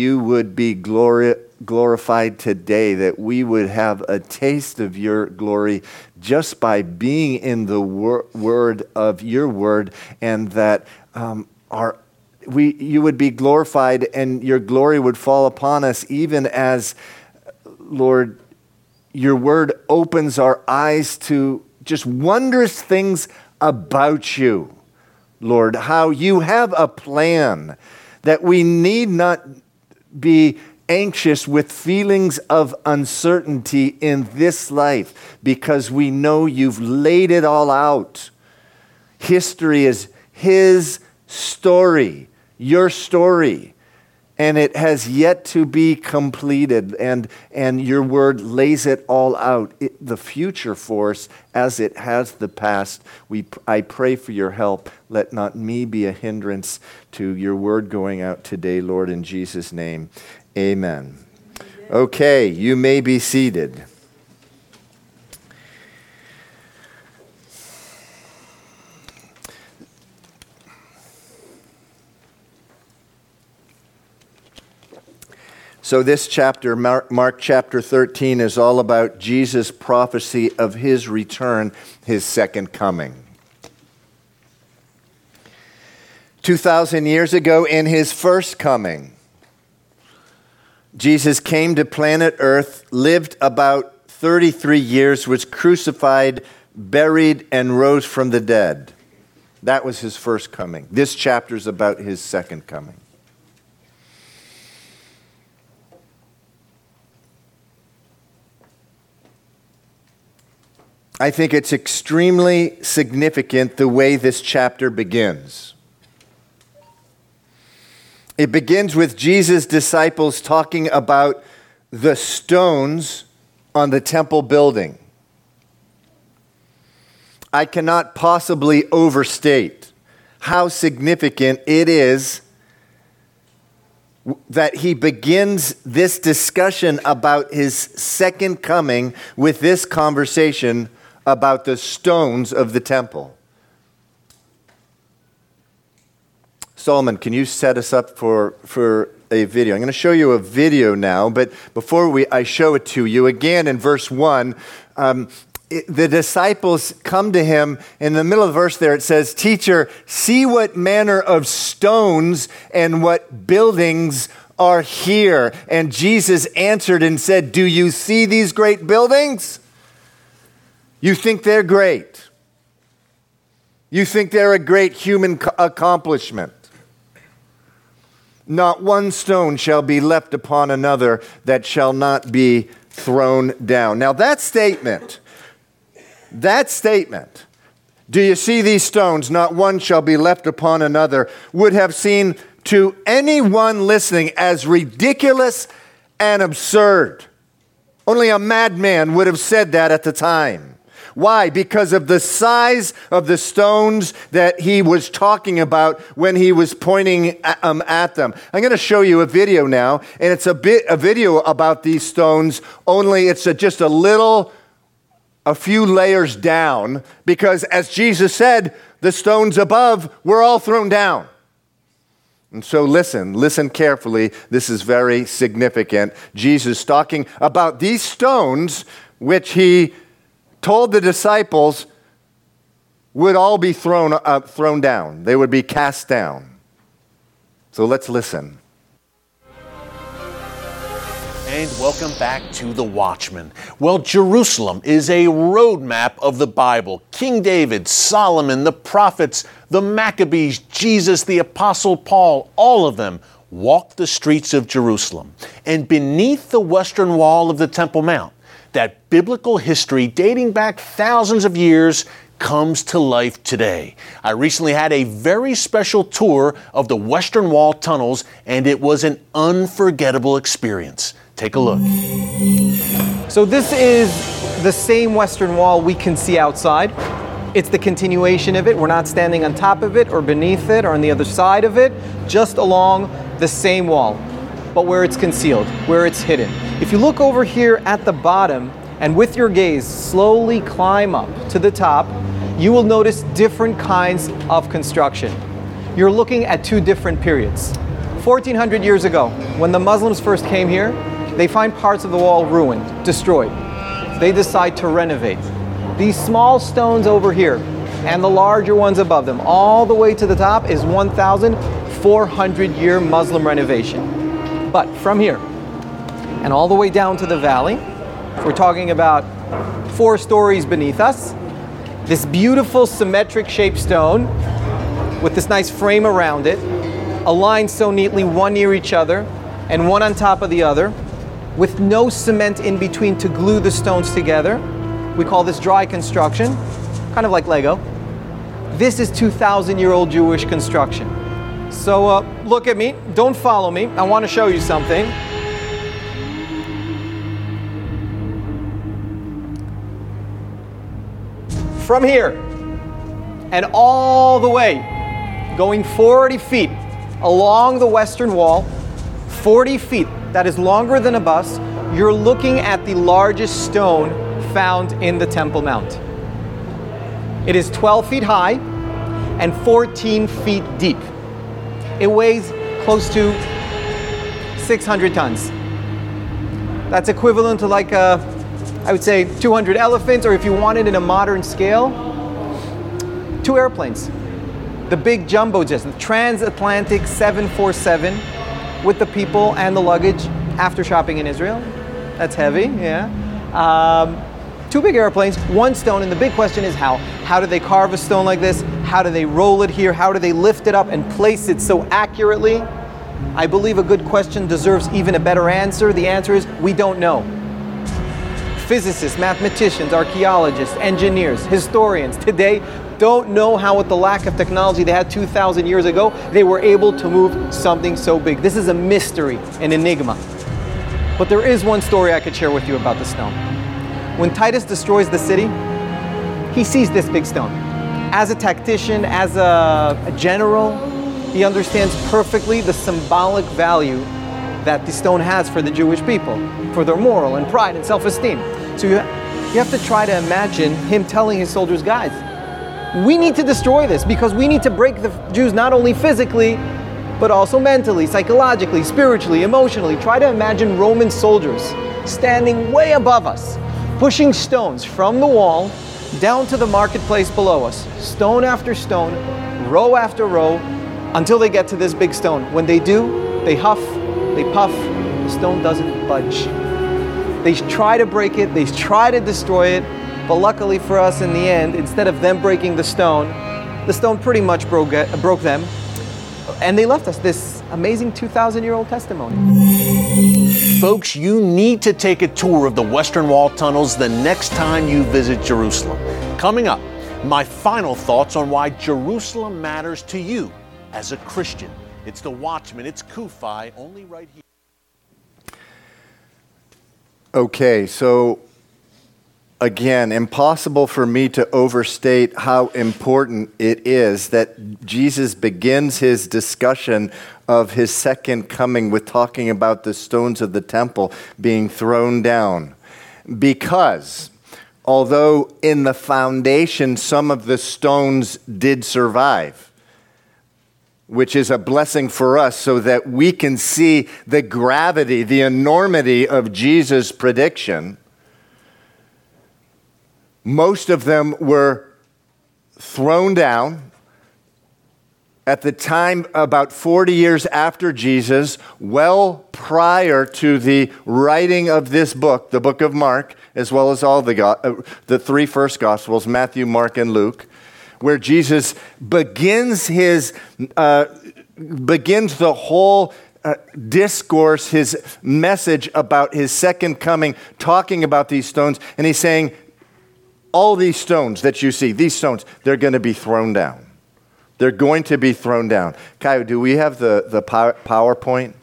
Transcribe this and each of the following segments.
you would be glori- glorified today, that we would have a taste of your glory just by being in the wor- word of your word, and that um, our we, you would be glorified and your glory would fall upon us, even as, Lord, your word opens our eyes to just wondrous things about you, Lord, how you have a plan that we need not be anxious with feelings of uncertainty in this life because we know you've laid it all out. History is His story, your story, and it has yet to be completed. And, and your word lays it all out, it, the future for us as it has the past. We, I pray for your help. Let not me be a hindrance to your word going out today, Lord, in Jesus' name. Amen. Okay, you may be seated. So, this chapter, Mark, chapter 13, is all about Jesus' prophecy of his return, his second coming. 2,000 years ago, in his first coming, Jesus came to planet Earth, lived about 33 years, was crucified, buried, and rose from the dead. That was his first coming. This chapter is about his second coming. I think it's extremely significant the way this chapter begins. It begins with Jesus' disciples talking about the stones on the temple building. I cannot possibly overstate how significant it is that he begins this discussion about his second coming with this conversation about the stones of the temple. Solomon, can you set us up for, for a video? I'm going to show you a video now, but before we, I show it to you, again in verse 1, um, it, the disciples come to him. In the middle of the verse there, it says, Teacher, see what manner of stones and what buildings are here. And Jesus answered and said, Do you see these great buildings? You think they're great. You think they're a great human accomplishment. Not one stone shall be left upon another that shall not be thrown down. Now, that statement, that statement, do you see these stones? Not one shall be left upon another, would have seemed to anyone listening as ridiculous and absurd. Only a madman would have said that at the time. Why? Because of the size of the stones that he was talking about when he was pointing at, um, at them. I'm going to show you a video now, and it's a bit a video about these stones. Only it's a, just a little, a few layers down, because as Jesus said, the stones above were all thrown down. And so, listen, listen carefully. This is very significant. Jesus talking about these stones, which he told the disciples would all be thrown, uh, thrown down, they would be cast down. So let's listen. And welcome back to The Watchman. Well, Jerusalem is a roadmap of the Bible. King David, Solomon, the prophets, the Maccabees, Jesus, the Apostle Paul, all of them walked the streets of Jerusalem. And beneath the western wall of the Temple Mount, that biblical history dating back thousands of years comes to life today. I recently had a very special tour of the Western Wall tunnels, and it was an unforgettable experience. Take a look. So, this is the same Western Wall we can see outside. It's the continuation of it. We're not standing on top of it or beneath it or on the other side of it, just along the same wall but where it's concealed, where it's hidden. If you look over here at the bottom and with your gaze slowly climb up to the top, you will notice different kinds of construction. You're looking at two different periods. 1400 years ago, when the Muslims first came here, they find parts of the wall ruined, destroyed. They decide to renovate. These small stones over here and the larger ones above them, all the way to the top, is 1,400 year Muslim renovation. But from here and all the way down to the valley, we're talking about four stories beneath us, this beautiful symmetric shaped stone with this nice frame around it, aligned so neatly one near each other and one on top of the other, with no cement in between to glue the stones together. We call this dry construction, kind of like Lego. This is 2,000 year old Jewish construction. So uh, look at me, don't follow me. I want to show you something. From here and all the way, going 40 feet along the western wall, 40 feet, that is longer than a bus, you're looking at the largest stone found in the Temple Mount. It is 12 feet high and 14 feet deep. It weighs close to 600 tons. That's equivalent to like a, I would say 200 elephants, or if you want it in a modern scale, two airplanes. The big jumbo jet, the transatlantic 747 with the people and the luggage after shopping in Israel. That's heavy, yeah. Um, two big airplanes, one stone, and the big question is how. How do they carve a stone like this? How do they roll it here? How do they lift it up and place it so accurately? I believe a good question deserves even a better answer. The answer is we don't know. Physicists, mathematicians, archaeologists, engineers, historians today don't know how, with the lack of technology they had 2,000 years ago, they were able to move something so big. This is a mystery, an enigma. But there is one story I could share with you about the stone. When Titus destroys the city, he sees this big stone. As a tactician, as a, a general, he understands perfectly the symbolic value that the stone has for the Jewish people, for their moral and pride and self esteem. So you, you have to try to imagine him telling his soldiers, guys, we need to destroy this because we need to break the Jews not only physically, but also mentally, psychologically, spiritually, emotionally. Try to imagine Roman soldiers standing way above us, pushing stones from the wall down to the marketplace below us, stone after stone, row after row, until they get to this big stone. When they do, they huff, they puff, the stone doesn't budge. They try to break it, they try to destroy it, but luckily for us, in the end, instead of them breaking the stone, the stone pretty much broke, broke them, and they left us this amazing 2,000 year old testimony. Folks, you need to take a tour of the Western Wall tunnels the next time you visit Jerusalem. Coming up, my final thoughts on why Jerusalem matters to you as a Christian. It's the Watchman, it's Kufi, only right here. Okay, so again, impossible for me to overstate how important it is that Jesus begins his discussion of his second coming with talking about the stones of the temple being thrown down. Because although in the foundation some of the stones did survive, which is a blessing for us so that we can see the gravity, the enormity of Jesus' prediction most of them were thrown down. At the time about 40 years after Jesus, well prior to the writing of this book, the book of Mark, as well as all the, uh, the three first Gospels, Matthew, Mark, and Luke, where Jesus begins his, uh, begins the whole uh, discourse, his message about his second coming, talking about these stones, and he's saying, all these stones that you see, these stones, they're going to be thrown down. They're going to be thrown down. Kai, do we have the, the PowerPoint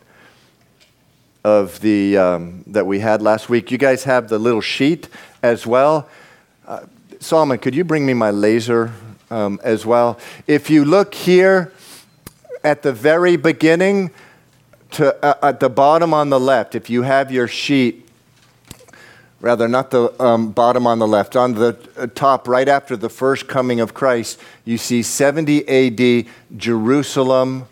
of the, um, that we had last week? You guys have the little sheet as well. Uh, Solomon, could you bring me my laser um, as well? If you look here at the very beginning, to, uh, at the bottom on the left, if you have your sheet, rather, not the um, bottom on the left, on the uh, top, right after the first coming of Christ, you see 70 AD, Jerusalem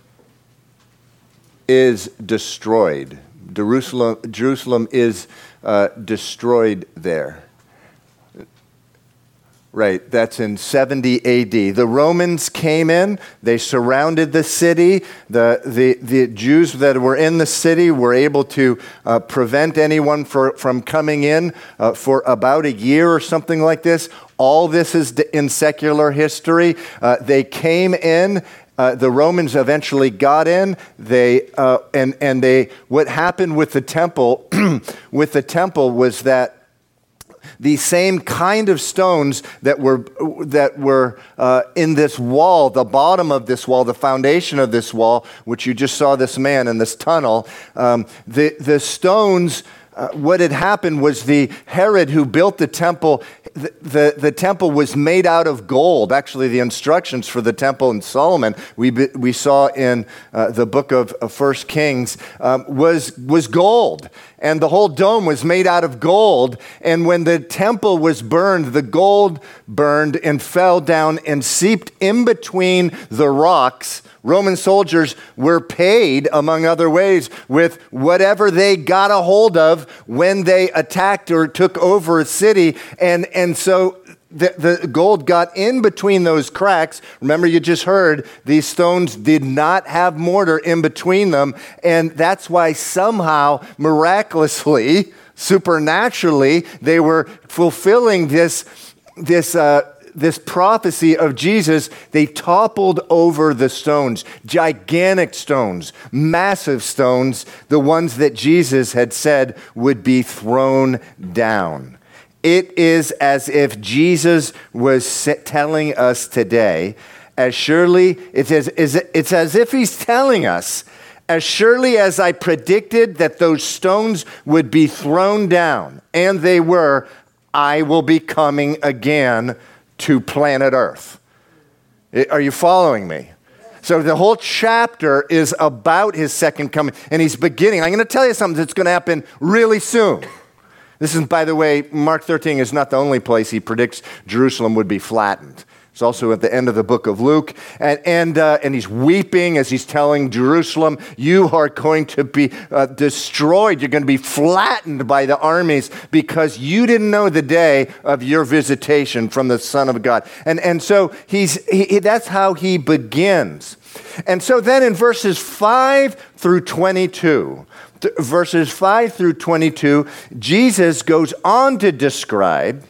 is destroyed. Jerusalem, Jerusalem is uh, destroyed there. Right, that's in 70 AD. The Romans came in, they surrounded the city. The, the, the Jews that were in the city were able to uh, prevent anyone for, from coming in uh, for about a year or something like this. All this is in secular history. Uh, they came in uh, the Romans eventually got in. They uh, and and they what happened with the temple with the temple was that the same kind of stones that were, that were uh, in this wall, the bottom of this wall, the foundation of this wall, which you just saw this man in this tunnel, um, the, the stones. Uh, what had happened was the Herod who built the temple, the, the, the, temple was made out of gold. Actually, the instructions for the temple in Solomon, we, we saw in uh, the book of, of First Kings, um, was, was gold and the whole dome was made out of gold. And when the temple was burned, the gold burned and fell down and seeped in between the rocks. Roman soldiers were paid, among other ways, with whatever they got a hold of when they attacked or took over a city. And, and so the, the gold got in between those cracks. Remember, you just heard these stones did not have mortar in between them. And that's why somehow, miraculously, supernaturally, they were fulfilling this, this, uh, this prophecy of Jesus. They toppled over the stones, gigantic stones, massive stones, the ones that Jesus had said would be thrown down. It is as if Jesus was telling us today, as surely, it's as, it's as if he's telling us, as surely as I predicted that those stones would be thrown down, and they were, I will be coming again to planet Earth. Are you following me? So the whole chapter is about his second coming, and he's beginning. I'm going to tell you something that's going to happen really soon. This is, by the way, Mark 13 is not the only place he predicts Jerusalem would be flattened. It's also at the end of the book of Luke. And, and, uh, and he's weeping as he's telling Jerusalem, You are going to be uh, destroyed. You're going to be flattened by the armies because you didn't know the day of your visitation from the Son of God. And, and so he's, he, that's how he begins. And so then in verses 5 through 22, verses 5 through 22, Jesus goes on to describe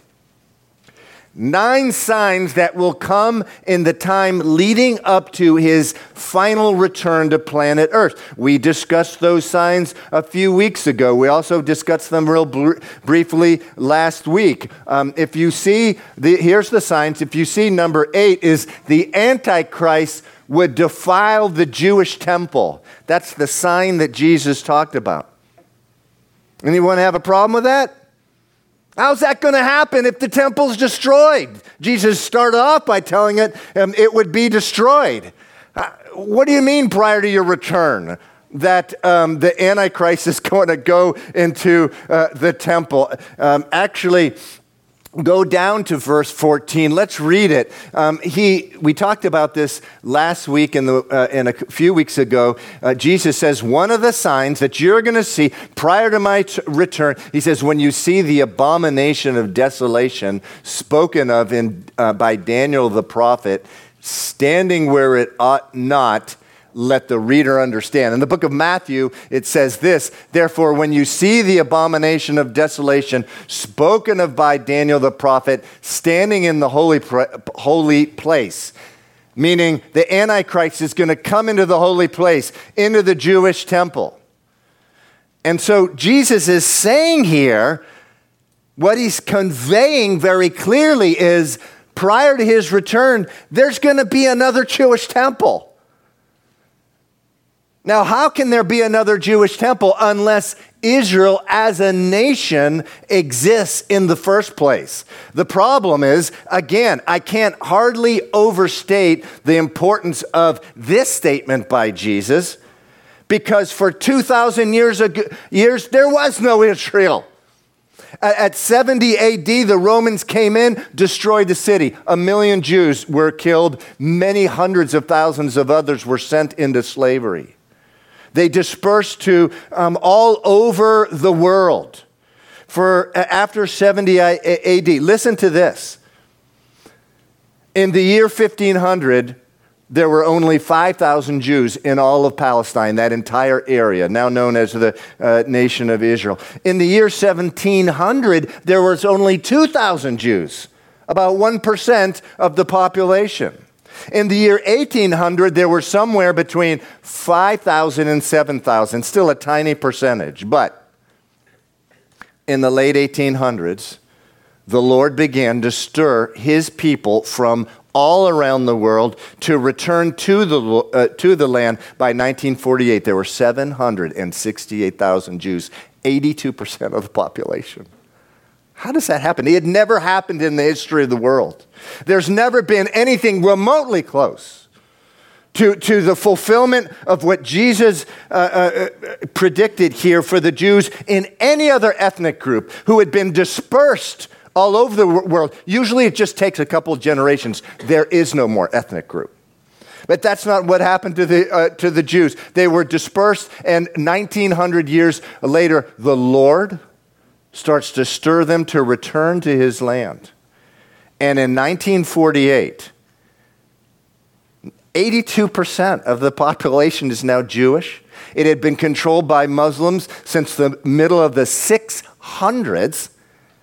nine signs that will come in the time leading up to his final return to planet Earth. We discussed those signs a few weeks ago. We also discussed them real br- briefly last week. Um, if you see, the, here's the signs. If you see number eight, is the Antichrist would defile the Jewish temple. That's the sign that Jesus talked about. Anyone have a problem with that? How's that going to happen if the temple's destroyed? Jesus started off by telling it um, it would be destroyed. Uh, what do you mean prior to your return? That um, the Antichrist is going to go into uh, the temple. Um, actually, go down to verse 14 let's read it. Um, he, we talked about this last week and, uh, a few weeks ago. Uh, jesus says one of the signs that you're going to see prior to my t- return he says when you see the abomination of desolation spoken of in, uh, by daniel the prophet standing where it ought not let the reader understand. In the book of Matthew, it says this Therefore, when you see the abomination of desolation spoken of by Daniel the prophet standing in the holy, holy place, meaning the Antichrist is going to come into the holy place, into the Jewish temple. And so Jesus is saying here, what he's conveying very clearly is prior to his return, there's going to be another Jewish temple. Now, how can there be another Jewish temple unless Israel as a nation exists in the first place? The problem is, again, I can't hardly overstate the importance of this statement by Jesus because for 2,000 years, ago, years there was no Israel. At 70 AD, the Romans came in, destroyed the city. A million Jews were killed, many hundreds of thousands of others were sent into slavery. They dispersed to um, all over the world for after 70 AD. Listen to this. In the year 1500, there were only 5,000 Jews in all of Palestine, that entire area, now known as the uh, nation of Israel. In the year 1700, there was only 2,000 Jews, about 1% of the population. In the year 1800, there were somewhere between 5,000 and 7,000, still a tiny percentage. But in the late 1800s, the Lord began to stir his people from all around the world to return to the, uh, to the land by 1948. There were 768,000 Jews, 82% of the population. How does that happen? It had never happened in the history of the world. There's never been anything remotely close to, to the fulfillment of what Jesus uh, uh, predicted here for the Jews in any other ethnic group who had been dispersed all over the world. Usually it just takes a couple of generations. There is no more ethnic group. But that's not what happened to the, uh, to the Jews. They were dispersed, and 1900 years later, the Lord starts to stir them to return to his land. And in 1948, 82% of the population is now Jewish. It had been controlled by Muslims since the middle of the 600s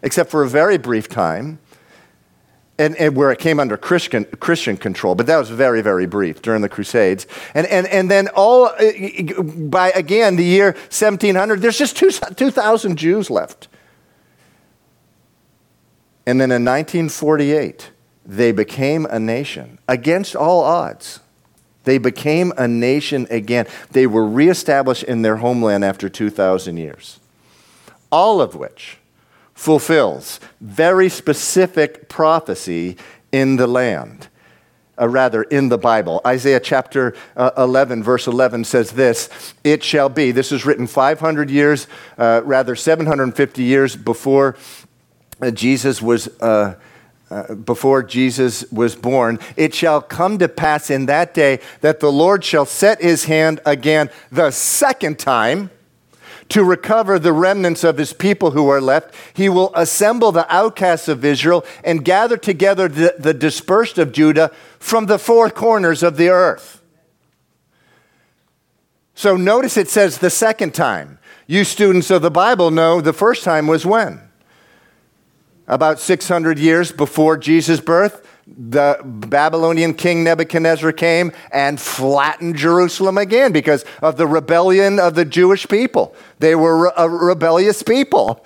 except for a very brief time, and, and, where it came under Christian, Christian control, but that was very, very brief during the Crusades. And, and, and then all, uh, by again, the year 1700, there's just 2,000 Jews left. And then in 1948, they became a nation against all odds. They became a nation again. They were reestablished in their homeland after 2,000 years. All of which fulfills very specific prophecy in the land. Uh, rather, in the Bible. Isaiah chapter uh, 11, verse 11 says this It shall be, this is written 500 years, uh, rather 750 years before Jesus was. Uh, uh, before Jesus was born, it shall come to pass in that day that the Lord shall set his hand again the second time to recover the remnants of his people who are left. He will assemble the outcasts of Israel and gather together the, the dispersed of Judah from the four corners of the earth. So notice it says the second time. You students of the Bible know the first time was when? About 600 years before Jesus' birth the Babylonian king Nebuchadnezzar came and flattened Jerusalem again because of the rebellion of the Jewish people. They were a rebellious people.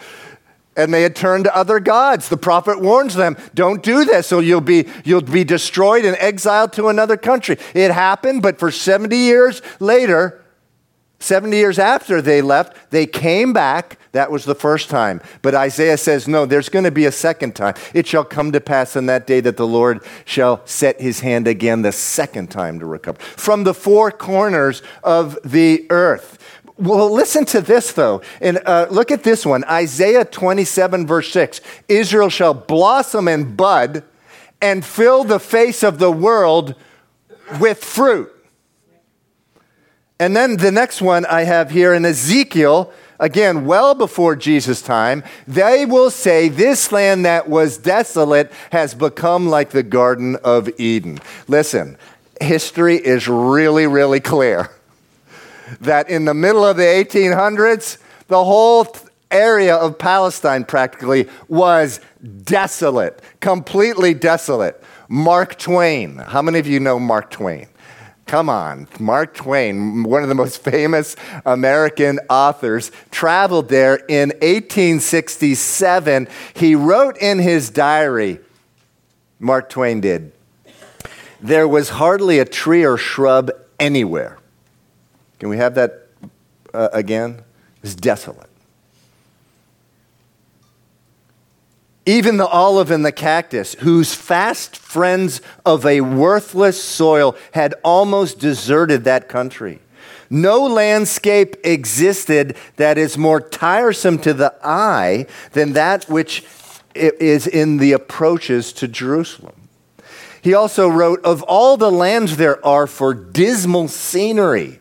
And they had turned to other gods. The prophet warns them, don't do this, or you'll be, you'll be destroyed and exiled to another country. It happened, but for 70 years later, 70 years after they left, they came back. That was the first time. But Isaiah says, no, there's going to be a second time. It shall come to pass in that day that the Lord shall set his hand again the second time to recover. From the four corners of the earth. Well, listen to this though. And uh, look at this one Isaiah 27, verse 6. Israel shall blossom and bud and fill the face of the world with fruit. And then the next one I have here in Ezekiel, again, well before Jesus' time, they will say, This land that was desolate has become like the Garden of Eden. Listen, history is really, really clear that in the middle of the 1800s, the whole area of Palestine practically was desolate, completely desolate. Mark Twain. How many of you know Mark Twain? Come on, Mark Twain, one of the most famous American authors, traveled there in 1867. He wrote in his diary, Mark Twain did, there was hardly a tree or shrub anywhere. Can we have that uh, again? It was desolate. Even the olive and the cactus, whose fast friends of a worthless soil had almost deserted that country. No landscape existed that is more tiresome to the eye than that which is in the approaches to Jerusalem. He also wrote, Of all the lands there are for dismal scenery,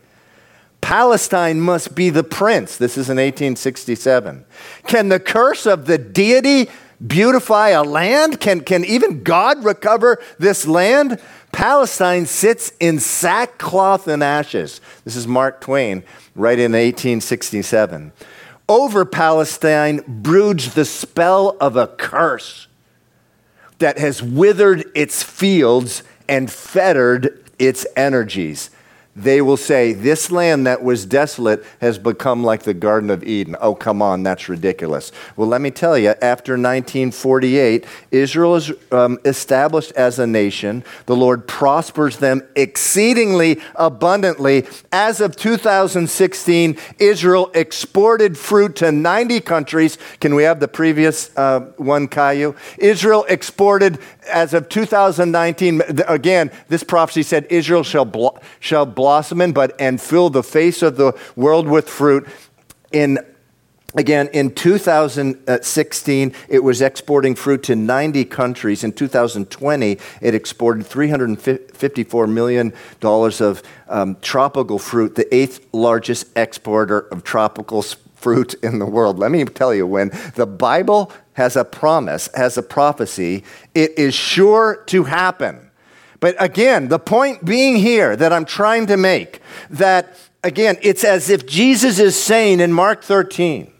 Palestine must be the prince. This is in 1867. Can the curse of the deity beautify a land? Can, can even God recover this land? Palestine sits in sackcloth and ashes. This is Mark Twain, right in 1867. Over Palestine broods the spell of a curse that has withered its fields and fettered its energies they will say, This land that was desolate has become like the Garden of Eden. Oh, come on, that's ridiculous. Well, let me tell you, after 1948, Israel is um, established as a nation. The Lord prospers them exceedingly abundantly. As of 2016, Israel exported fruit to 90 countries. Can we have the previous uh, one, Caillou? Israel exported, as of 2019, again, this prophecy said, Israel shall, blo- shall but and fill the face of the world with fruit. In Again, in 2016, it was exporting fruit to 90 countries. In 2020, it exported $354 million of um, tropical fruit, the eighth largest exporter of tropical fruit in the world. Let me tell you, when the Bible has a promise, has a prophecy, it is sure to happen. But again, the point being here that I'm trying to make that again, it's as if Jesus is saying in Mark 13,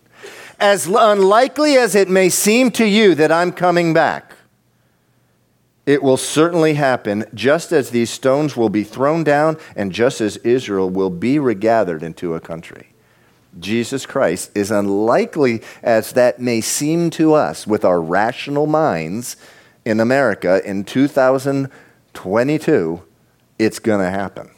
as unlikely as it may seem to you that I'm coming back, it will certainly happen just as these stones will be thrown down and just as Israel will be regathered into a country. Jesus Christ is unlikely as that may seem to us with our rational minds in America in 2000 22, it's going to happen.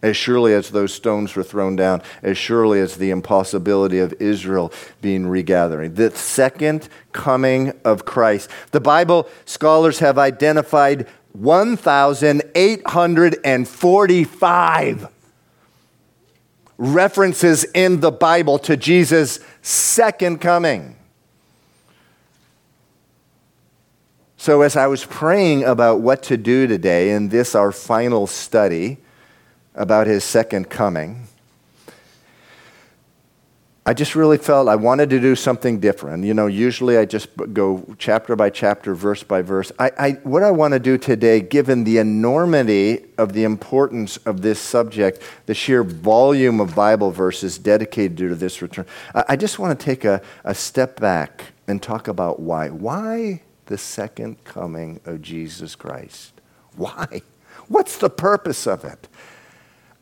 As surely as those stones were thrown down, as surely as the impossibility of Israel being regathering. The second coming of Christ. The Bible scholars have identified 1,845 references in the Bible to Jesus' second coming. So, as I was praying about what to do today in this, our final study about his second coming, I just really felt I wanted to do something different. You know, usually I just go chapter by chapter, verse by verse. I, I, what I want to do today, given the enormity of the importance of this subject, the sheer volume of Bible verses dedicated to this return, I, I just want to take a, a step back and talk about why. Why the second coming of Jesus Christ. Why? What's the purpose of it?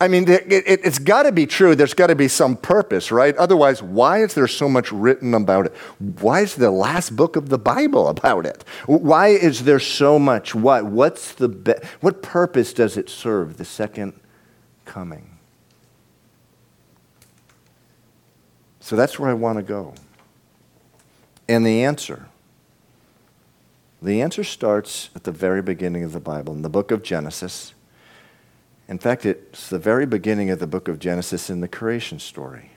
I mean, it, has got to be true. There's got to be some purpose, right? Otherwise, why is there so much written about it? Why is the last book of the Bible about it? Why is there so much? What? What's the be- what purpose does it serve? The second coming. So that's where I want to go. And the answer the answer starts at the very beginning of the Bible, in the book of Genesis. In fact, it's the very beginning of the book of Genesis in the creation story,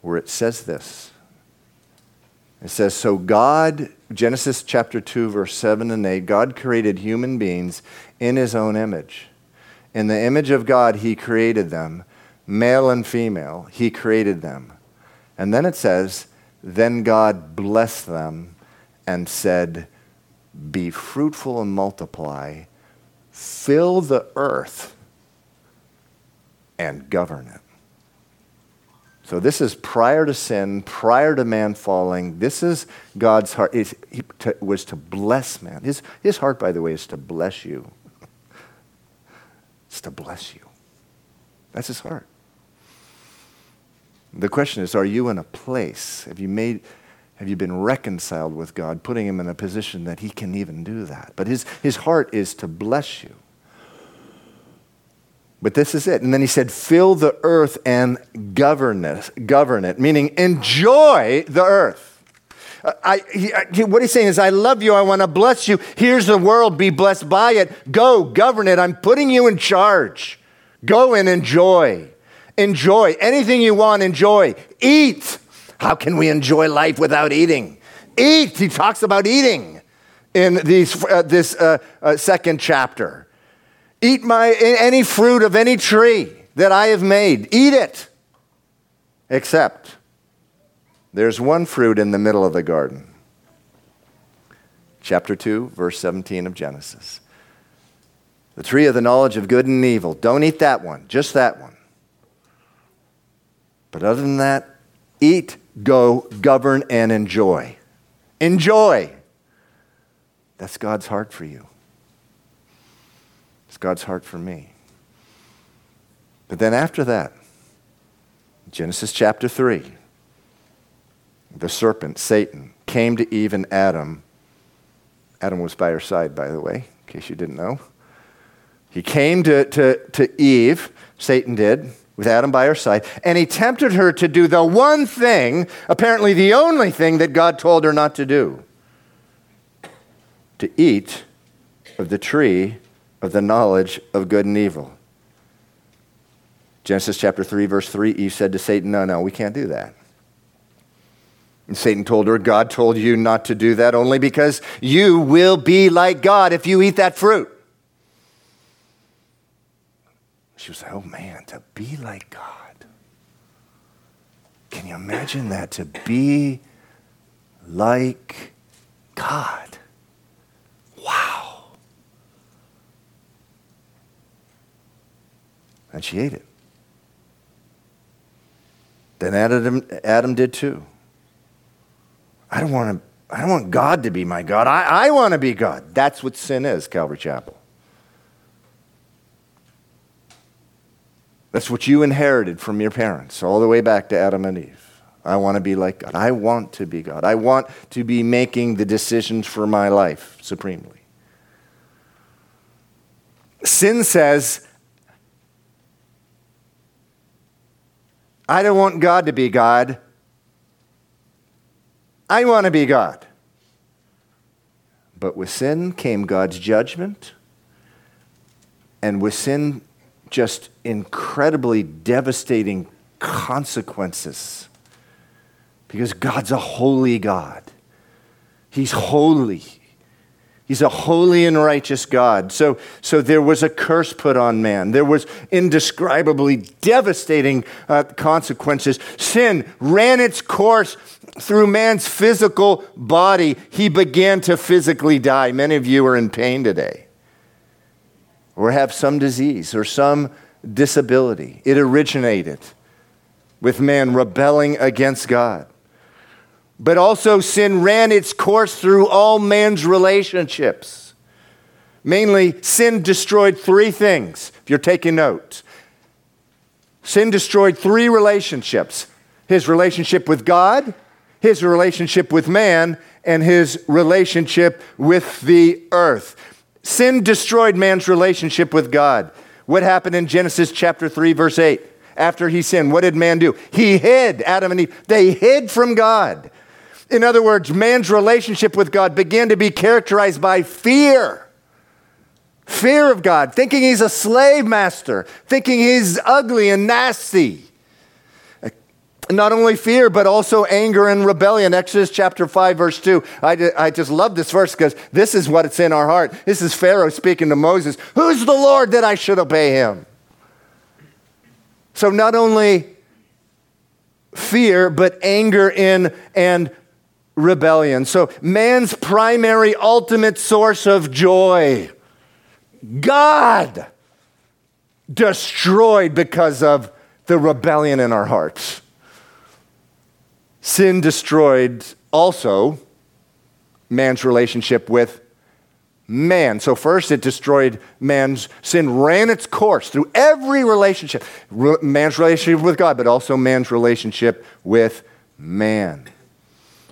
where it says this. It says, So God, Genesis chapter 2, verse 7 and 8, God created human beings in his own image. In the image of God, he created them, male and female, he created them. And then it says, Then God blessed them and said, Be fruitful and multiply, fill the earth, and govern it. So, this is prior to sin, prior to man falling. This is God's heart. It was to bless man. His, his heart, by the way, is to bless you. It's to bless you. That's his heart. The question is are you in a place? Have you made have you been reconciled with God, putting him in a position that he can even do that? But his, his heart is to bless you. But this is it. And then he said, fill the earth and govern it, govern it meaning enjoy the earth. Uh, I, uh, he, what he's saying is, I love you. I want to bless you. Here's the world. Be blessed by it. Go, govern it. I'm putting you in charge. Go and enjoy. Enjoy. Anything you want, enjoy. Eat. How can we enjoy life without eating? Eat. He talks about eating in these, uh, this uh, uh, second chapter. Eat my, any fruit of any tree that I have made. Eat it. Except there's one fruit in the middle of the garden. Chapter 2, verse 17 of Genesis. The tree of the knowledge of good and evil. Don't eat that one, just that one. But other than that, eat, go, govern, and enjoy. Enjoy. That's God's heart for you. It's God's heart for me. But then after that, Genesis chapter 3, the serpent, Satan, came to Eve and Adam. Adam was by her side, by the way, in case you didn't know. He came to, to, to Eve, Satan did, with Adam by her side, and he tempted her to do the one thing, apparently the only thing that God told her not to do to eat of the tree of the knowledge of good and evil. Genesis chapter 3, verse 3, Eve said to Satan, No, no, we can't do that. And Satan told her, God told you not to do that only because you will be like God if you eat that fruit. She was like, Oh man, to be like God. Can you imagine that? To be like God. Wow. And she ate it. Then Adam, Adam did too. I don't want to. I don't want God to be my God. I, I want to be God. That's what sin is, Calvary Chapel. That's what you inherited from your parents, all the way back to Adam and Eve. I want to be like God. I want to be God. I want to be making the decisions for my life supremely. Sin says, I don't want God to be God. I want to be God. But with sin came God's judgment. And with sin, just incredibly devastating consequences. Because God's a holy God. He's holy. He's a holy and righteous God. So, so there was a curse put on man. There was indescribably devastating uh, consequences. Sin ran its course through man's physical body. He began to physically die. Many of you are in pain today, or have some disease or some disability. It originated with man rebelling against God. But also, sin ran its course through all man's relationships. Mainly, sin destroyed three things, if you're taking notes. Sin destroyed three relationships his relationship with God, his relationship with man, and his relationship with the earth. Sin destroyed man's relationship with God. What happened in Genesis chapter 3, verse 8? After he sinned, what did man do? He hid, Adam and Eve. They hid from God. In other words, man's relationship with God began to be characterized by fear. Fear of God, thinking he's a slave master, thinking he's ugly and nasty. Not only fear, but also anger and rebellion. Exodus chapter 5, verse 2. I, I just love this verse because this is what it's in our heart. This is Pharaoh speaking to Moses Who's the Lord that I should obey him? So, not only fear, but anger in and rebellion. So, man's primary, ultimate source of joy, God, destroyed because of the rebellion in our hearts. Sin destroyed also man's relationship with man. So, first, it destroyed man's sin, ran its course through every relationship man's relationship with God, but also man's relationship with man.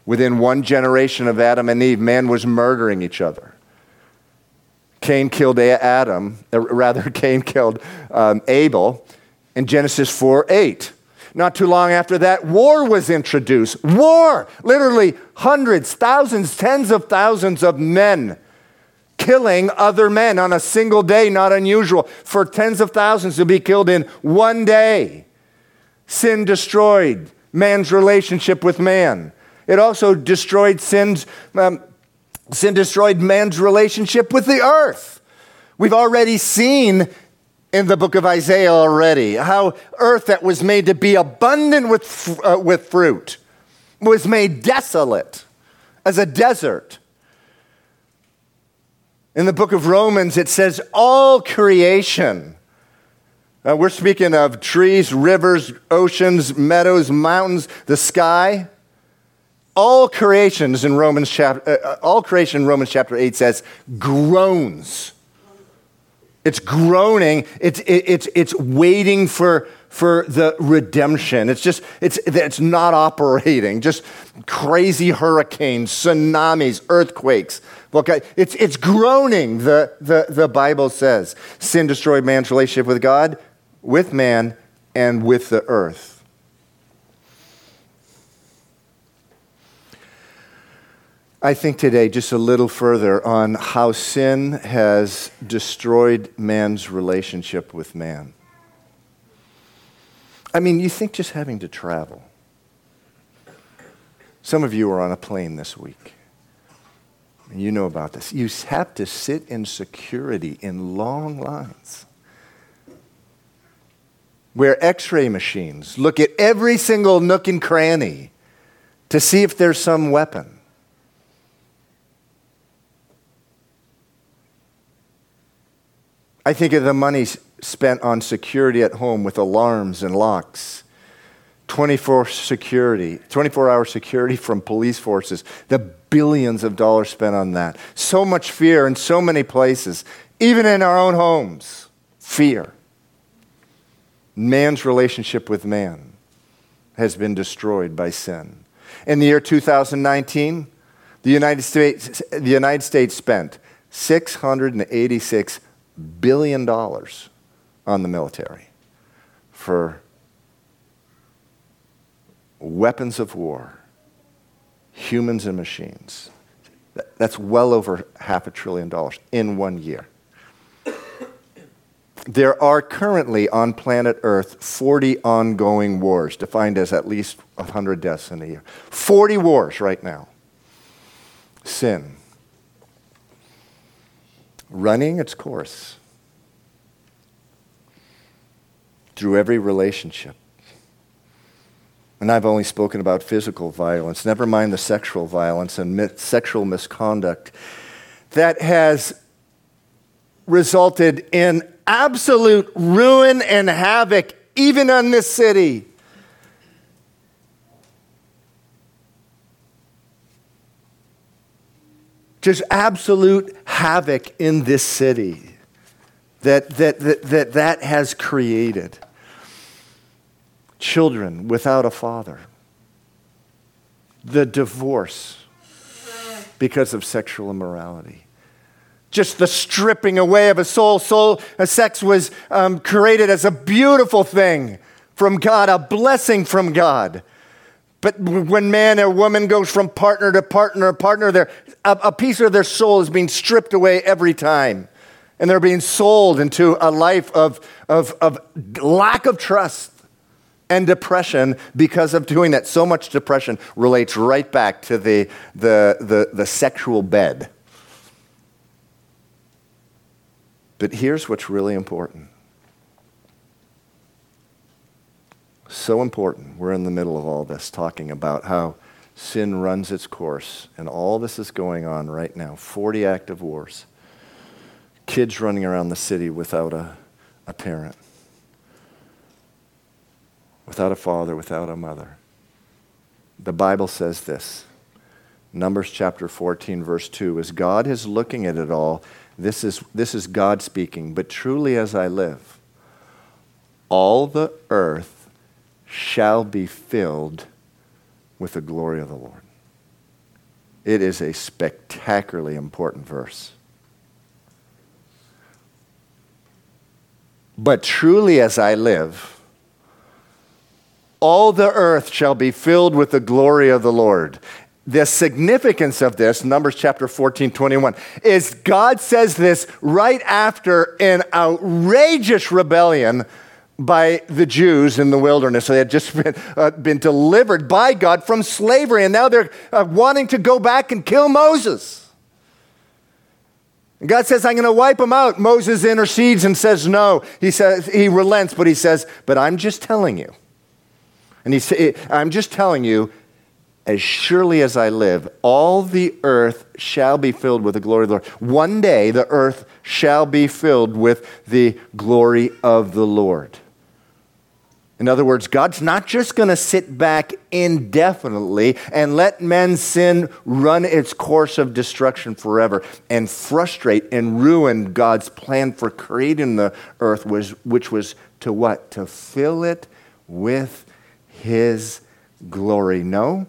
Within one generation of Adam and Eve, man was murdering each other. Cain killed Adam, uh, rather, Cain killed um, Abel in Genesis 4 8. Not too long after that, war was introduced. War! Literally hundreds, thousands, tens of thousands of men killing other men on a single day, not unusual. For tens of thousands to be killed in one day. Sin destroyed man's relationship with man. It also destroyed sin's, um, sin destroyed man's relationship with the earth. We've already seen in the book of Isaiah already how earth that was made to be abundant with, uh, with fruit was made desolate as a desert. In the book of Romans, it says, all creation. Uh, we're speaking of trees, rivers, oceans, meadows, mountains, the sky. All creations in Romans chapter, uh, uh all creation in Romans chapter 8 says groans. It's groaning. It's, it, it's, it's waiting for, for the redemption. It's just, it's, it's not operating. Just crazy hurricanes, tsunamis, earthquakes. Look, it's, it's groaning, the, the, the Bible says. Sin destroyed man's relationship with God, with man, and with the earth. I think today just a little further on how sin has destroyed man's relationship with man. I mean, you think just having to travel. Some of you are on a plane this week. You know about this. You have to sit in security in long lines where x ray machines look at every single nook and cranny to see if there's some weapon. I think of the money spent on security at home with alarms and locks. 24 security, 24 hour security from police forces, the billions of dollars spent on that. So much fear in so many places, even in our own homes. Fear. Man's relationship with man has been destroyed by sin. In the year 2019, the United States, the United States spent 686 billion dollars on the military for weapons of war, humans and machines. That's well over half a trillion dollars in one year. There are currently on planet Earth 40 ongoing wars, defined as at least 100 deaths in a year. 40 wars right now. Sin running its course through every relationship. And I've only spoken about physical violence, never mind the sexual violence and mi- sexual misconduct that has resulted in absolute ruin and havoc, even on this city. Just absolute havoc in this city that that, that, that, that has created. Children without a father, the divorce because of sexual immorality. Just the stripping away of a soul. Soul, a sex was um, created as a beautiful thing from God, a blessing from God. But when man or woman goes from partner to partner to partner, a, a piece of their soul is being stripped away every time. And they're being sold into a life of, of, of lack of trust and depression because of doing that. So much depression relates right back to the, the, the, the sexual bed. But here's what's really important So important. We're in the middle of all this, talking about how sin runs its course, and all this is going on right now 40 active wars. Kids running around the city without a, a parent, without a father, without a mother. The Bible says this Numbers chapter 14, verse 2 is God is looking at it all. This is, this is God speaking. But truly, as I live, all the earth shall be filled with the glory of the Lord. It is a spectacularly important verse. But truly, as I live, all the earth shall be filled with the glory of the Lord. The significance of this, Numbers chapter 14, 21, is God says this right after an outrageous rebellion by the Jews in the wilderness. They had just been, uh, been delivered by God from slavery, and now they're uh, wanting to go back and kill Moses. And God says, I'm going to wipe them out. Moses intercedes and says, No. He says, he relents, but he says, But I'm just telling you. And he say, I'm just telling you, as surely as I live, all the earth shall be filled with the glory of the Lord. One day the earth shall be filled with the glory of the Lord. In other words, God's not just going to sit back indefinitely and let men's sin run its course of destruction forever and frustrate and ruin God's plan for creating the earth, which was to what? To fill it with His glory. No,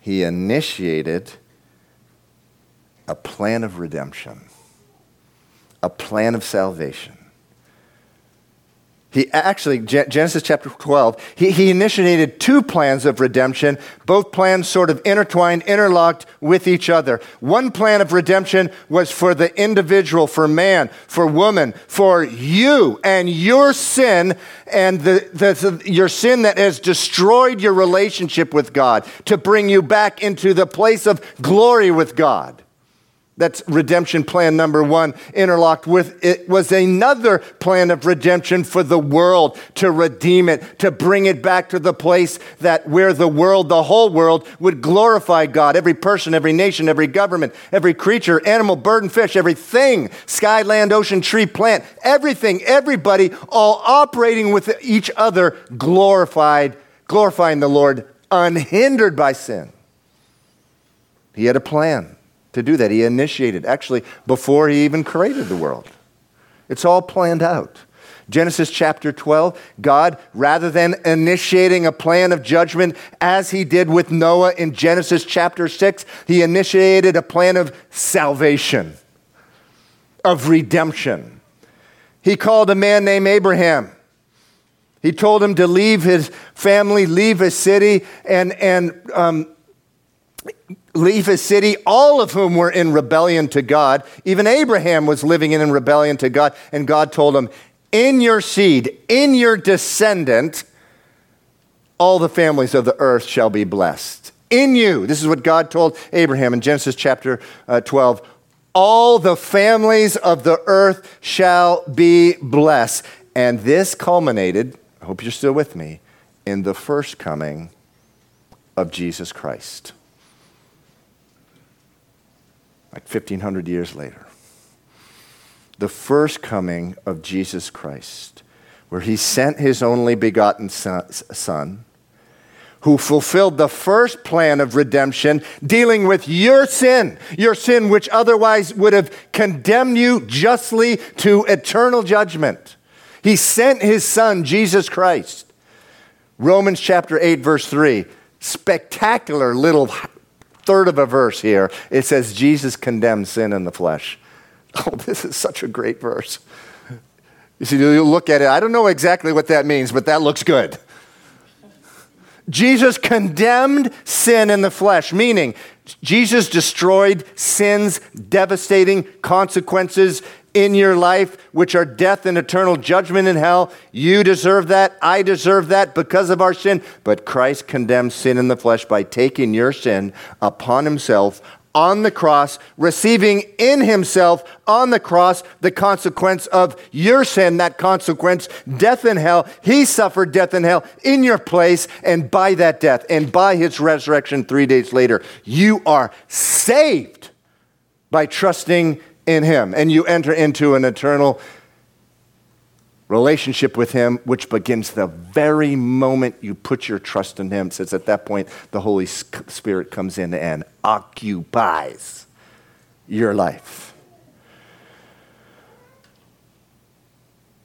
He initiated a plan of redemption, a plan of salvation he actually, Genesis chapter 12, he, he initiated two plans of redemption, both plans sort of intertwined, interlocked with each other. One plan of redemption was for the individual, for man, for woman, for you and your sin, and the, the, your sin that has destroyed your relationship with God, to bring you back into the place of glory with God. That's redemption plan number one. Interlocked with it was another plan of redemption for the world to redeem it, to bring it back to the place that where the world, the whole world, would glorify God. Every person, every nation, every government, every creature, animal, bird, and fish, everything, sky, land, ocean, tree, plant, everything, everybody, all operating with each other, glorified, glorifying the Lord, unhindered by sin. He had a plan to do that. He initiated, actually, before he even created the world. It's all planned out. Genesis chapter 12, God, rather than initiating a plan of judgment as he did with Noah in Genesis chapter 6, he initiated a plan of salvation, of redemption. He called a man named Abraham. He told him to leave his family, leave his city, and, and um, leave his city, all of whom were in rebellion to God. Even Abraham was living in rebellion to God, and God told him, In your seed, in your descendant, all the families of the earth shall be blessed. In you, this is what God told Abraham in Genesis chapter uh, 12 all the families of the earth shall be blessed. And this culminated, I hope you're still with me, in the first coming of Jesus Christ like 1500 years later. The first coming of Jesus Christ, where he sent his only begotten son, who fulfilled the first plan of redemption, dealing with your sin, your sin which otherwise would have condemned you justly to eternal judgment. He sent his son, Jesus Christ. Romans chapter 8, verse 3. Spectacular little third of a verse here, it says, Jesus condemns sin in the flesh. Oh, this is such a great verse. You see, you look at it, I don't know exactly what that means, but that looks good. Jesus condemned sin in the flesh, meaning Jesus destroyed sin's devastating consequences in your life, which are death and eternal judgment in hell. You deserve that. I deserve that because of our sin. But Christ condemns sin in the flesh by taking your sin upon himself on the cross, receiving in himself on the cross the consequence of your sin, that consequence, death in hell. He suffered death in hell in your place, and by that death and by his resurrection three days later, you are saved by trusting in Him, and you enter into an eternal relationship with Him, which begins the very moment you put your trust in Him. Since at that point, the Holy Spirit comes in and occupies your life.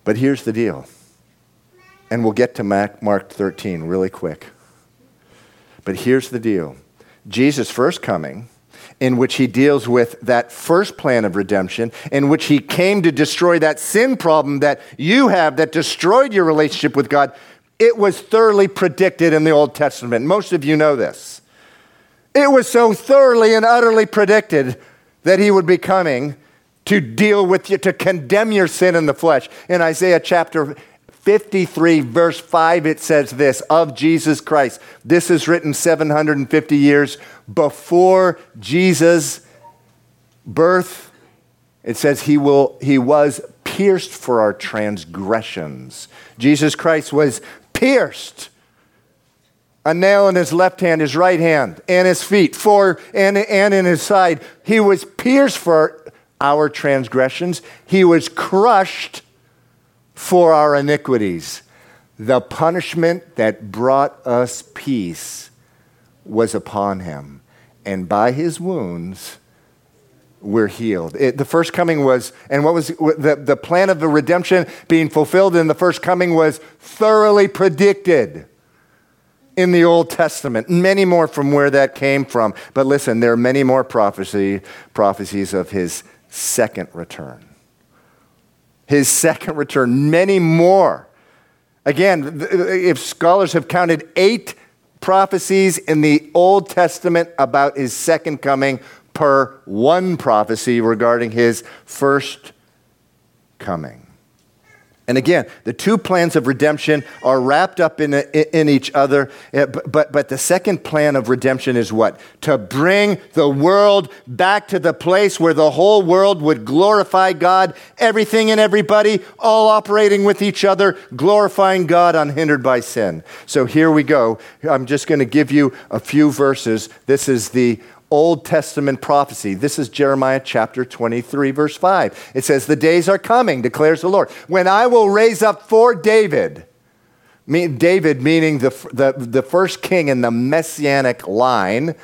But here's the deal, and we'll get to Mark 13 really quick. But here's the deal Jesus' first coming in which he deals with that first plan of redemption, in which he came to destroy that sin problem that you have that destroyed your relationship with God. It was thoroughly predicted in the Old Testament. Most of you know this. It was so thoroughly and utterly predicted that he would be coming to deal with you, to condemn your sin in the flesh. In Isaiah chapter 53, verse 5, it says this of Jesus Christ. This is written 750 years before Jesus' birth It says he, will, he was pierced for our transgressions. Jesus Christ was pierced. A nail in his left hand, his right hand, and his feet, for and, and in his side. He was pierced for our transgressions. He was crushed for our iniquities. The punishment that brought us peace was upon him, and by his wounds we're healed. It, the first coming was, and what was the, the plan of the redemption being fulfilled in the first coming was thoroughly predicted in the Old Testament. Many more from where that came from. But listen, there are many more prophecy, prophecies of his second return. His second return, many more. Again, if scholars have counted eight prophecies in the Old Testament about his second coming, per one prophecy regarding his first coming. And again, the two plans of redemption are wrapped up in, in each other. Eh, but, but the second plan of redemption is what? To bring the world back to the place where the whole world would glorify God, everything and everybody, all operating with each other, glorifying God unhindered by sin. So here we go. I'm just going to give you a few verses. This is the Old Testament prophecy. This is Jeremiah chapter 23, verse 5. It says, The days are coming, declares the Lord, when I will raise up for David, David meaning the, the, the first king in the messianic line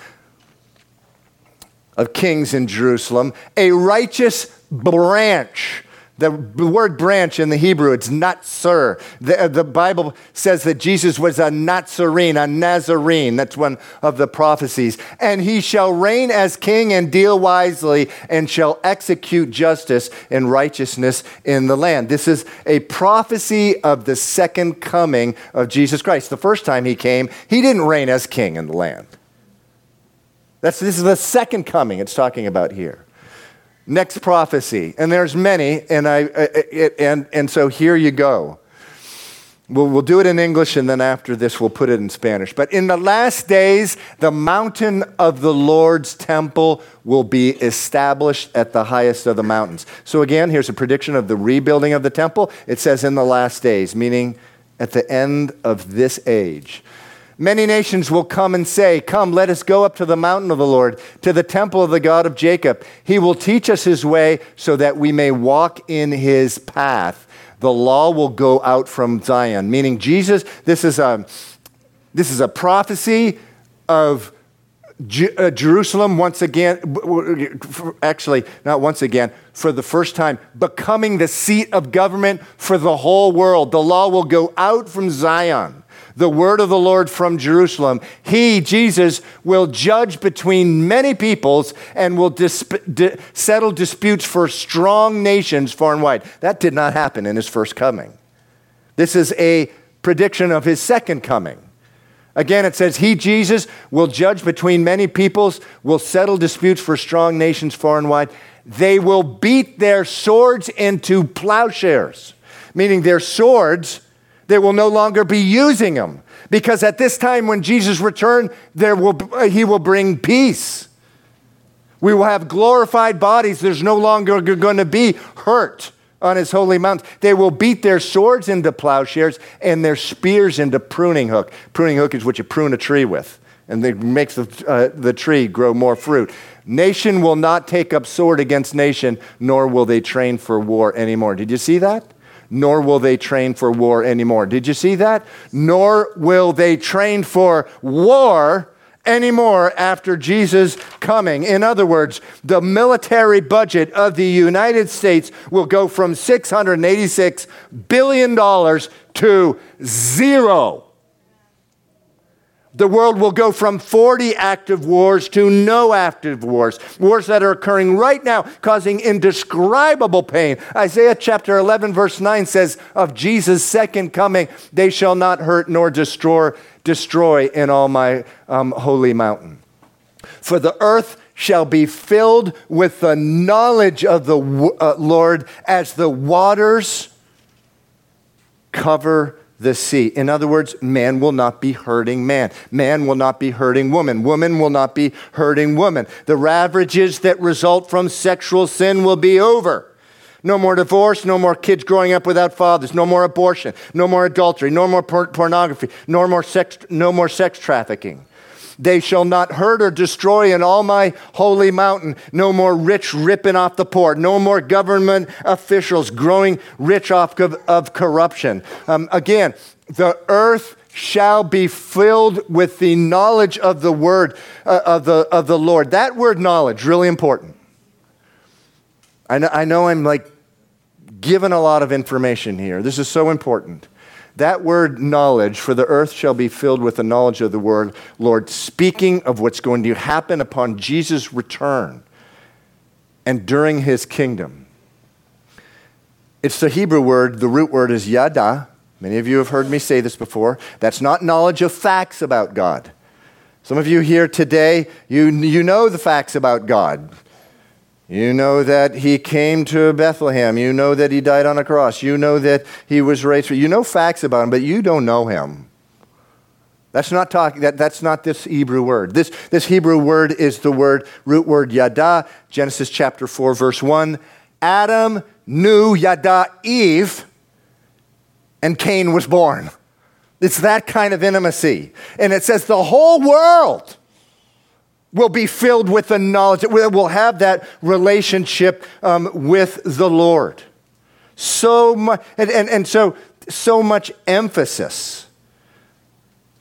of kings in Jerusalem, a righteous branch the word branch in the Hebrew, it's natsur. The, uh, the Bible says that Jesus was a Nazarene, a Nazarene. That's one of the prophecies. And he shall reign as king and deal wisely and shall execute justice and righteousness in the land. This is a prophecy of the second coming of Jesus Christ. The first time he came, he didn't reign as king in the land. That's, this is the second coming it's talking about here. Next prophecy, and there's many, and, I, uh, uh, it, and, and so here you go. We'll, we'll do it in English, and then after this, we'll put it in Spanish. But in the last days, the mountain of the Lord's temple will be established at the highest of the mountains. So, again, here's a prediction of the rebuilding of the temple. It says in the last days, meaning at the end of this age. Many nations will come and say, Come, let us go up to the mountain of the Lord, to the temple of the God of Jacob. He will teach us his way so that we may walk in his path. The law will go out from Zion, meaning Jesus, this is a, this is a prophecy of uh, Jerusalem once again, actually, not once again, for the first time, becoming the seat of government for the whole world. The law will go out from Zion the word of the Lord from Jerusalem. He, Jesus, will judge between many peoples and will di- settle disputes for strong nations far and wide. That did not happen in his first coming. This is a prediction of his second coming. Again, it says, He, Jesus, will judge between many peoples, will settle disputes for strong nations far and wide. They will beat their swords into plowshares, meaning their swords they will no longer be using them because at this time when Jesus returns, there will, he will bring peace. We will have glorified bodies. There's no longer going to be hurt on his holy mount. They will beat their swords into plowshares and their spears into pruning hook. Pruning hook is what you prune a tree with, and it makes the, uh, the tree grow more fruit. Nation will not take up sword against nation, nor will they train for war anymore. Did you see that? Nor will they train for war anymore. Did you see that? Nor will they train for war anymore after Jesus' coming. In other words, the military budget of the United States will go from $686 billion to zero the world will go from 40 active wars to no active wars, wars that are occurring right now, causing indescribable pain. Isaiah chapter 11, verse 9 says, Of Jesus' second coming, they shall not hurt nor destroy, destroy in all my um, holy mountain. For the earth shall be filled with the knowledge of the uh, Lord as the waters cover the sea. In other words, man will not be hurting man. Man will not be hurting woman. Woman will not be hurting woman. The ravages that result from sexual sin will be over. No more divorce, no more kids growing up without fathers, no more abortion, no more adultery, no more por- pornography, no more sex, no more sex trafficking. They shall not hurt or destroy in all my holy mountain. No more rich ripping off the poor. No more government officials growing rich off of, of corruption. Um, again, the earth shall be filled with the knowledge of the word uh, of, the, of the Lord. That word knowledge, really important. I know, I know I'm like given a lot of information here. This is so important. That word knowledge, for the earth shall be filled with the knowledge of the word, Lord, speaking of what's going to happen upon Jesus' return and during his kingdom. It's the Hebrew word, the root word is yada. Many of you have heard me say this before. That's not knowledge of facts about God. Some of you here today, you, you know the facts about God. You know that he came to Bethlehem. You know that he died on a cross. You know that he was raised. You know facts about him, but you don't know him. That's not talking, that, that's not this Hebrew word. This, this Hebrew word is the word, root word yada, Genesis chapter 4, verse 1. Adam knew yada Eve, and Cain was born. It's that kind of intimacy. And it says the whole world will be filled with the knowledge, that will have that relationship um, with the Lord. So much, and, and, and so, so much emphasis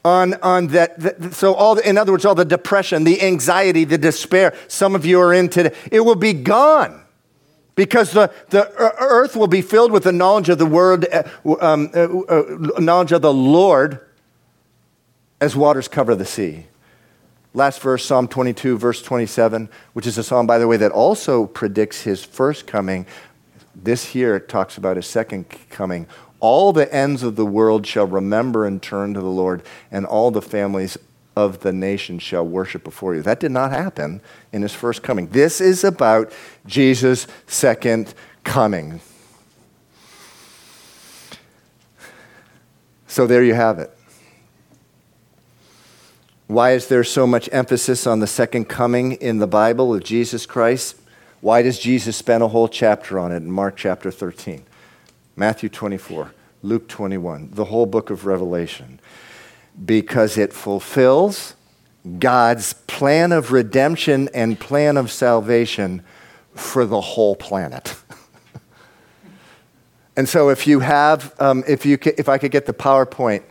on, on that, so, all the, in other words, all the depression, the anxiety, the despair some of you are in today, it will be gone because the, the earth will be filled with the knowledge of the word, uh, um, uh, uh, knowledge of the Lord as waters cover the sea. Last verse, Psalm 22, verse 27, which is a psalm, by the way, that also predicts his first coming. This here talks about his second coming. All the ends of the world shall remember and turn to the Lord, and all the families of the nations shall worship before you. That did not happen in his first coming. This is about Jesus' second coming. So there you have it. Why is there so much emphasis on the second coming in the Bible of Jesus Christ? Why does Jesus spend a whole chapter on it in Mark chapter 13, Matthew 24, Luke 21, the whole book of Revelation? Because it fulfills God's plan of redemption and plan of salvation for the whole planet. And so if you have, um, if, you, if I could get the PowerPoint,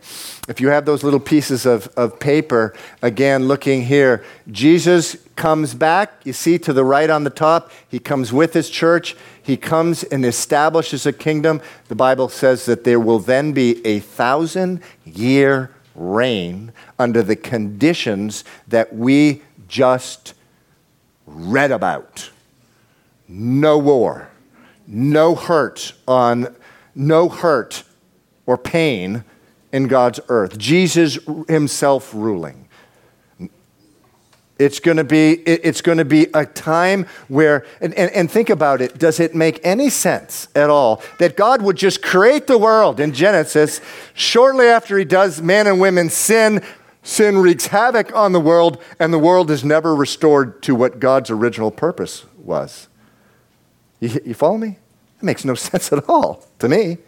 if you have those little pieces of, of paper, again, looking here, Jesus comes back. You see to the right on the top, he comes with his church. He comes and establishes a kingdom. The Bible says that there will then be a thousand year reign under the conditions that we just read about. No war, no hurt on, no hurt or pain in God's earth. Jesus himself ruling. It's going to be, it's going to be a time where, and, and, and, think about it, does it make any sense at all that God would just create the world in Genesis shortly after he does man and women sin? Sin wreaks havoc on the world, and the world is never restored to what God's original purpose was. You, you follow me? It makes no sense at all to me.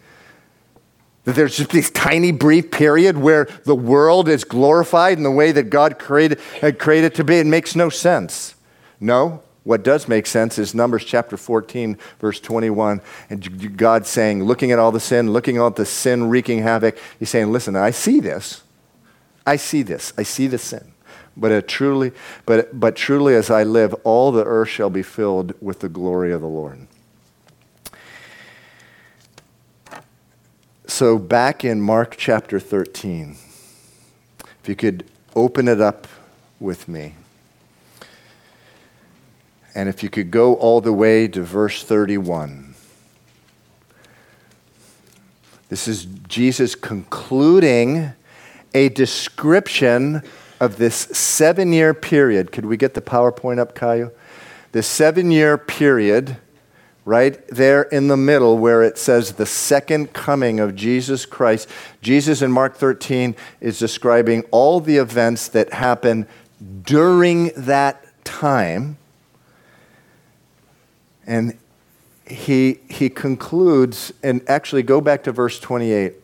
That there's just this tiny brief period where the world is glorified in the way that God created, had created it to be. It makes no sense. No, what does make sense is Numbers chapter 14, verse 21. And God saying, looking at all the sin, looking at the sin wreaking havoc, He's saying, Listen, I see this. I see this. I see the sin. But, truly, but, but truly, as I live, all the earth shall be filled with the glory of the Lord. So, back in Mark chapter 13, if you could open it up with me. And if you could go all the way to verse 31. This is Jesus concluding a description of this seven year period. Could we get the PowerPoint up, Kyle? This seven year period right there in the middle where it says the second coming of Jesus Christ. Jesus in Mark 13 is describing all the events that happen during that time. And he, he concludes, and actually go back to verse 28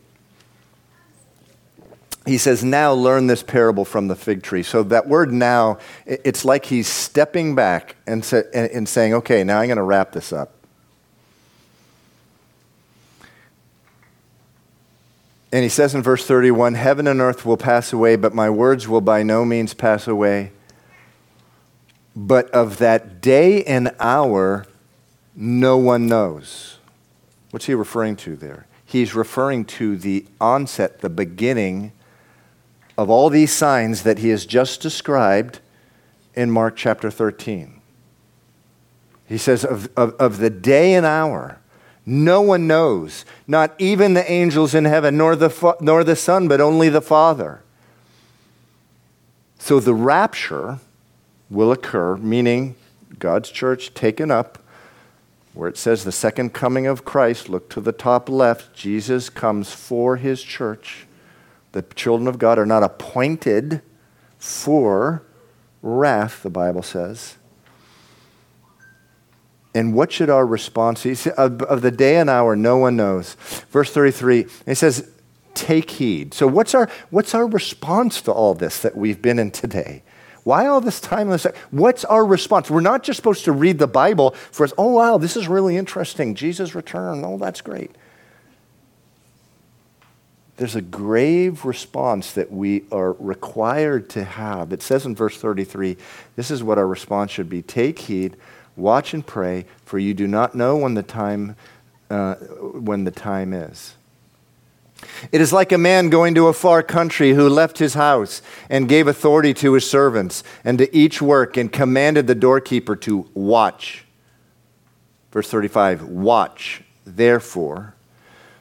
he says, Now learn this parable from the fig tree. So that word now, it's like he's stepping back and, sa- and saying, Okay, now I'm going to wrap this up. And he says in verse 31 Heaven and earth will pass away, but my words will by no means pass away. But of that day and hour, no one knows. What's he referring to there? He's referring to the onset, the beginning of all these signs that he has just described in Mark chapter 13. He says, of, of, of, the day and hour, no one knows, not even the angels in heaven, nor the, nor the Son, but only the Father. So the rapture will occur, meaning God's church taken up, where it says the second coming of Christ. Look to the top left. Jesus comes for his church. The children of God are not appointed for wrath, the Bible says. And what should our response be? Of, the day and hour, no one knows. Verse 33, it says, Take heed. So, what's our, what's our response to all this that we've been in today? Why all this time? What's our response? We're not just supposed to read the Bible for us, oh, wow, this is really interesting. Jesus' return. Oh, that's great there's a grave response that we are required to have. It says in verse 33 this is what our response should be Take heed, watch and pray, for you do not know when the time, uh, when the time is. It is like a man going to a far country who left his house and gave authority to his servants and to each work and commanded the doorkeeper to watch. Verse 35 Watch, therefore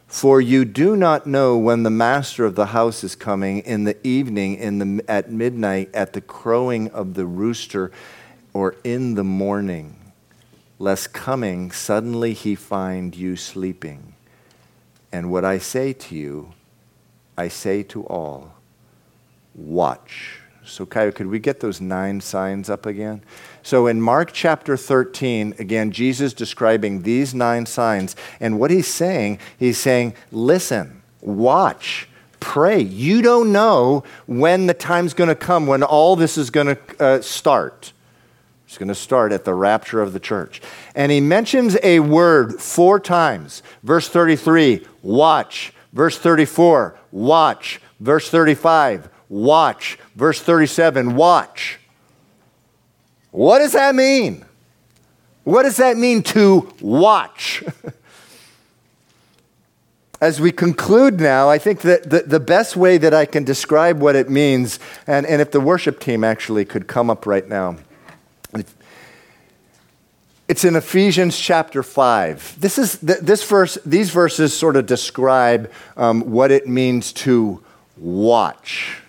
for you do not know when the master of the house is coming in the evening, in the, at midnight, at the crowing of the rooster, or in the morning, lest coming suddenly he find you sleeping. And what I say to you, I say to all watch. So, Kyle, could we get those nine signs up again? So in Mark chapter 13, again, Jesus describing these nine signs. And what he's saying, he's saying, listen, watch, pray. You don't know when the time's going to come, when all this is going to uh, start. It's going to start at the rapture of the church. And he mentions a word four times. Verse 33, watch. Verse 34, watch. Verse 35, watch. Verse 37, watch. What does that mean? What does that mean to watch? As we conclude now, I think that the, the best way that I can describe what it means, and, and if the worship team actually could come up right now, it's in Ephesians chapter 5. This is, this verse, these verses sort of describe um, what it means to watch.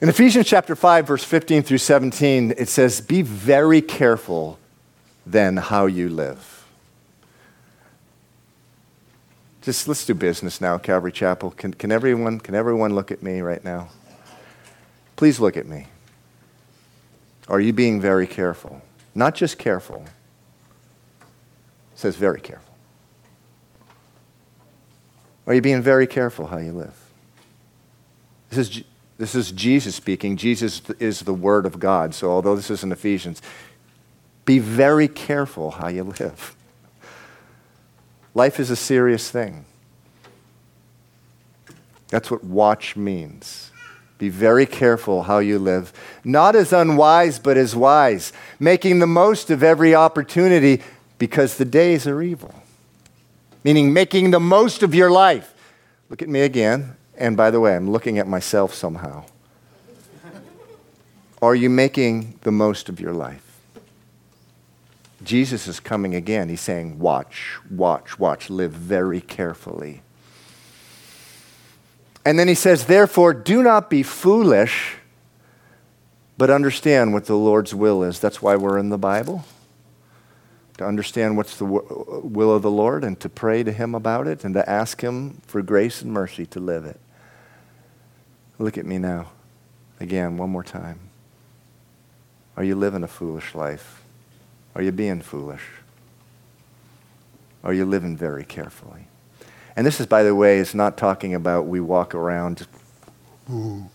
In Ephesians chapter 5, verse 15 through 17, it says, Be very careful then how you live. Just let's do business now, Calvary Chapel. Can, can, everyone, can everyone look at me right now? Please look at me. Are you being very careful? Not just careful, it says very careful. Are you being very careful how you live? This is this is Jesus speaking. Jesus is the Word of God. So, although this is in Ephesians, be very careful how you live. Life is a serious thing. That's what watch means. Be very careful how you live, not as unwise, but as wise, making the most of every opportunity because the days are evil. Meaning, making the most of your life. Look at me again. And by the way, I'm looking at myself somehow. Are you making the most of your life? Jesus is coming again. He's saying, Watch, watch, watch, live very carefully. And then he says, Therefore, do not be foolish, but understand what the Lord's will is. That's why we're in the Bible. to understand what's the uh, will of the Lord and to pray to Him about it and to ask Him for grace and mercy to live it. Look at me now. Again, one more time. Are you living a foolish life? Are you being foolish? Are you living very carefully? And this is, by the way, it's not talking about we walk around. The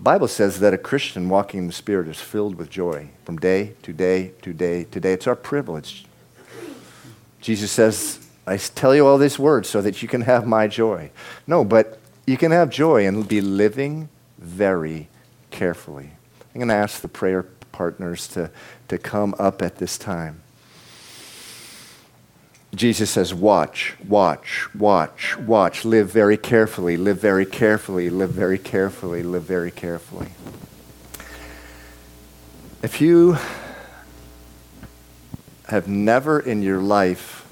Bible says that a Christian walking in the Spirit is filled with joy from day to day to day to day. It's our privilege. Jesus says, I tell you all these words so that you can have my joy. No, but you can have joy and be living very carefully. I'm going to ask the prayer partners to, to come up at this time. Jesus says, Watch, watch, watch, watch. Live very carefully, live very carefully, live very carefully, live very carefully. If you have never in your life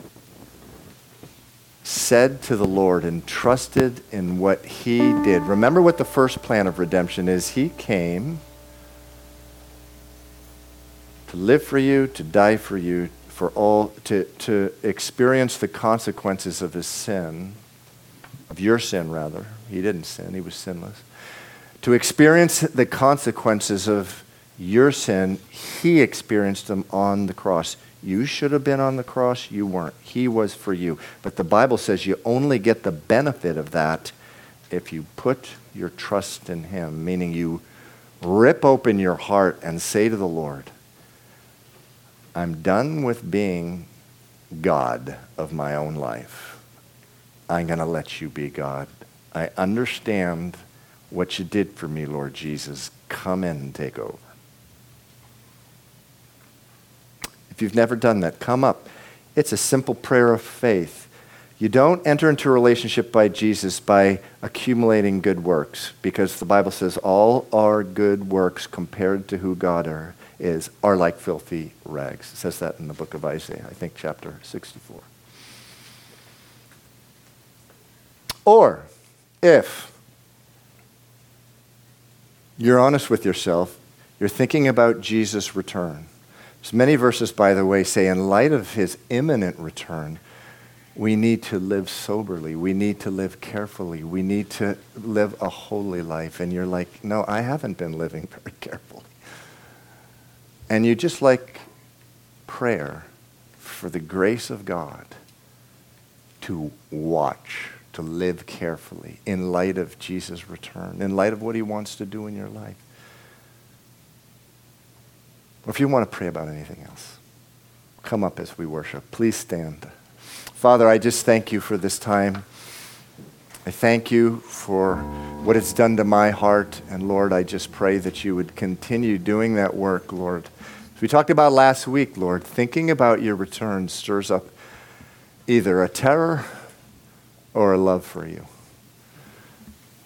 said to the Lord and trusted in what He did, remember what the first plan of redemption is. He came to live for you, to die for you, for all to, to experience the consequences of his sin, of your sin rather. He didn't sin, he was sinless. To experience the consequences of your sin, he experienced them on the cross. You should have been on the cross, you weren't. He was for you. But the Bible says you only get the benefit of that if you put your trust in him, meaning you rip open your heart and say to the Lord, I'm done with being God of my own life. I'm going to let you be God. I understand what you did for me, Lord Jesus. Come in and take over. If you've never done that, come up. It's a simple prayer of faith. You don't enter into a relationship by Jesus by accumulating good works, because the Bible says all our good works compared to who God are is are like filthy rags. It says that in the book of Isaiah, I think chapter 64. Or if you're honest with yourself, you're thinking about Jesus' return. Many verses, by the way, say in light of his imminent return, we need to live soberly. We need to live carefully. We need to live a holy life. And you're like, no, I haven't been living very carefully. And you just like prayer for the grace of God to watch, to live carefully in light of Jesus' return, in light of what he wants to do in your life. Or if you want to pray about anything else, come up as we worship. Please stand. Father, I just thank you for this time. I thank you for what it's done to my heart. And Lord, I just pray that you would continue doing that work, Lord. As we talked about last week, Lord, thinking about your return stirs up either a terror or a love for you.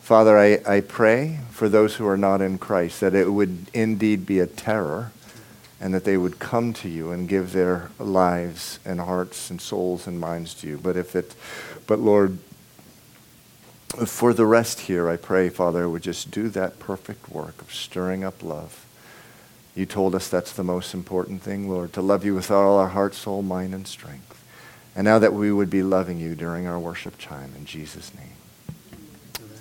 Father, I, I pray for those who are not in Christ that it would indeed be a terror and that they would come to you and give their lives and hearts and souls and minds to you. But if it, but Lord, for the rest here, I pray, Father, would just do that perfect work of stirring up love. You told us that's the most important thing, Lord, to love you with all our heart, soul, mind, and strength. And now that we would be loving you during our worship time in Jesus' name.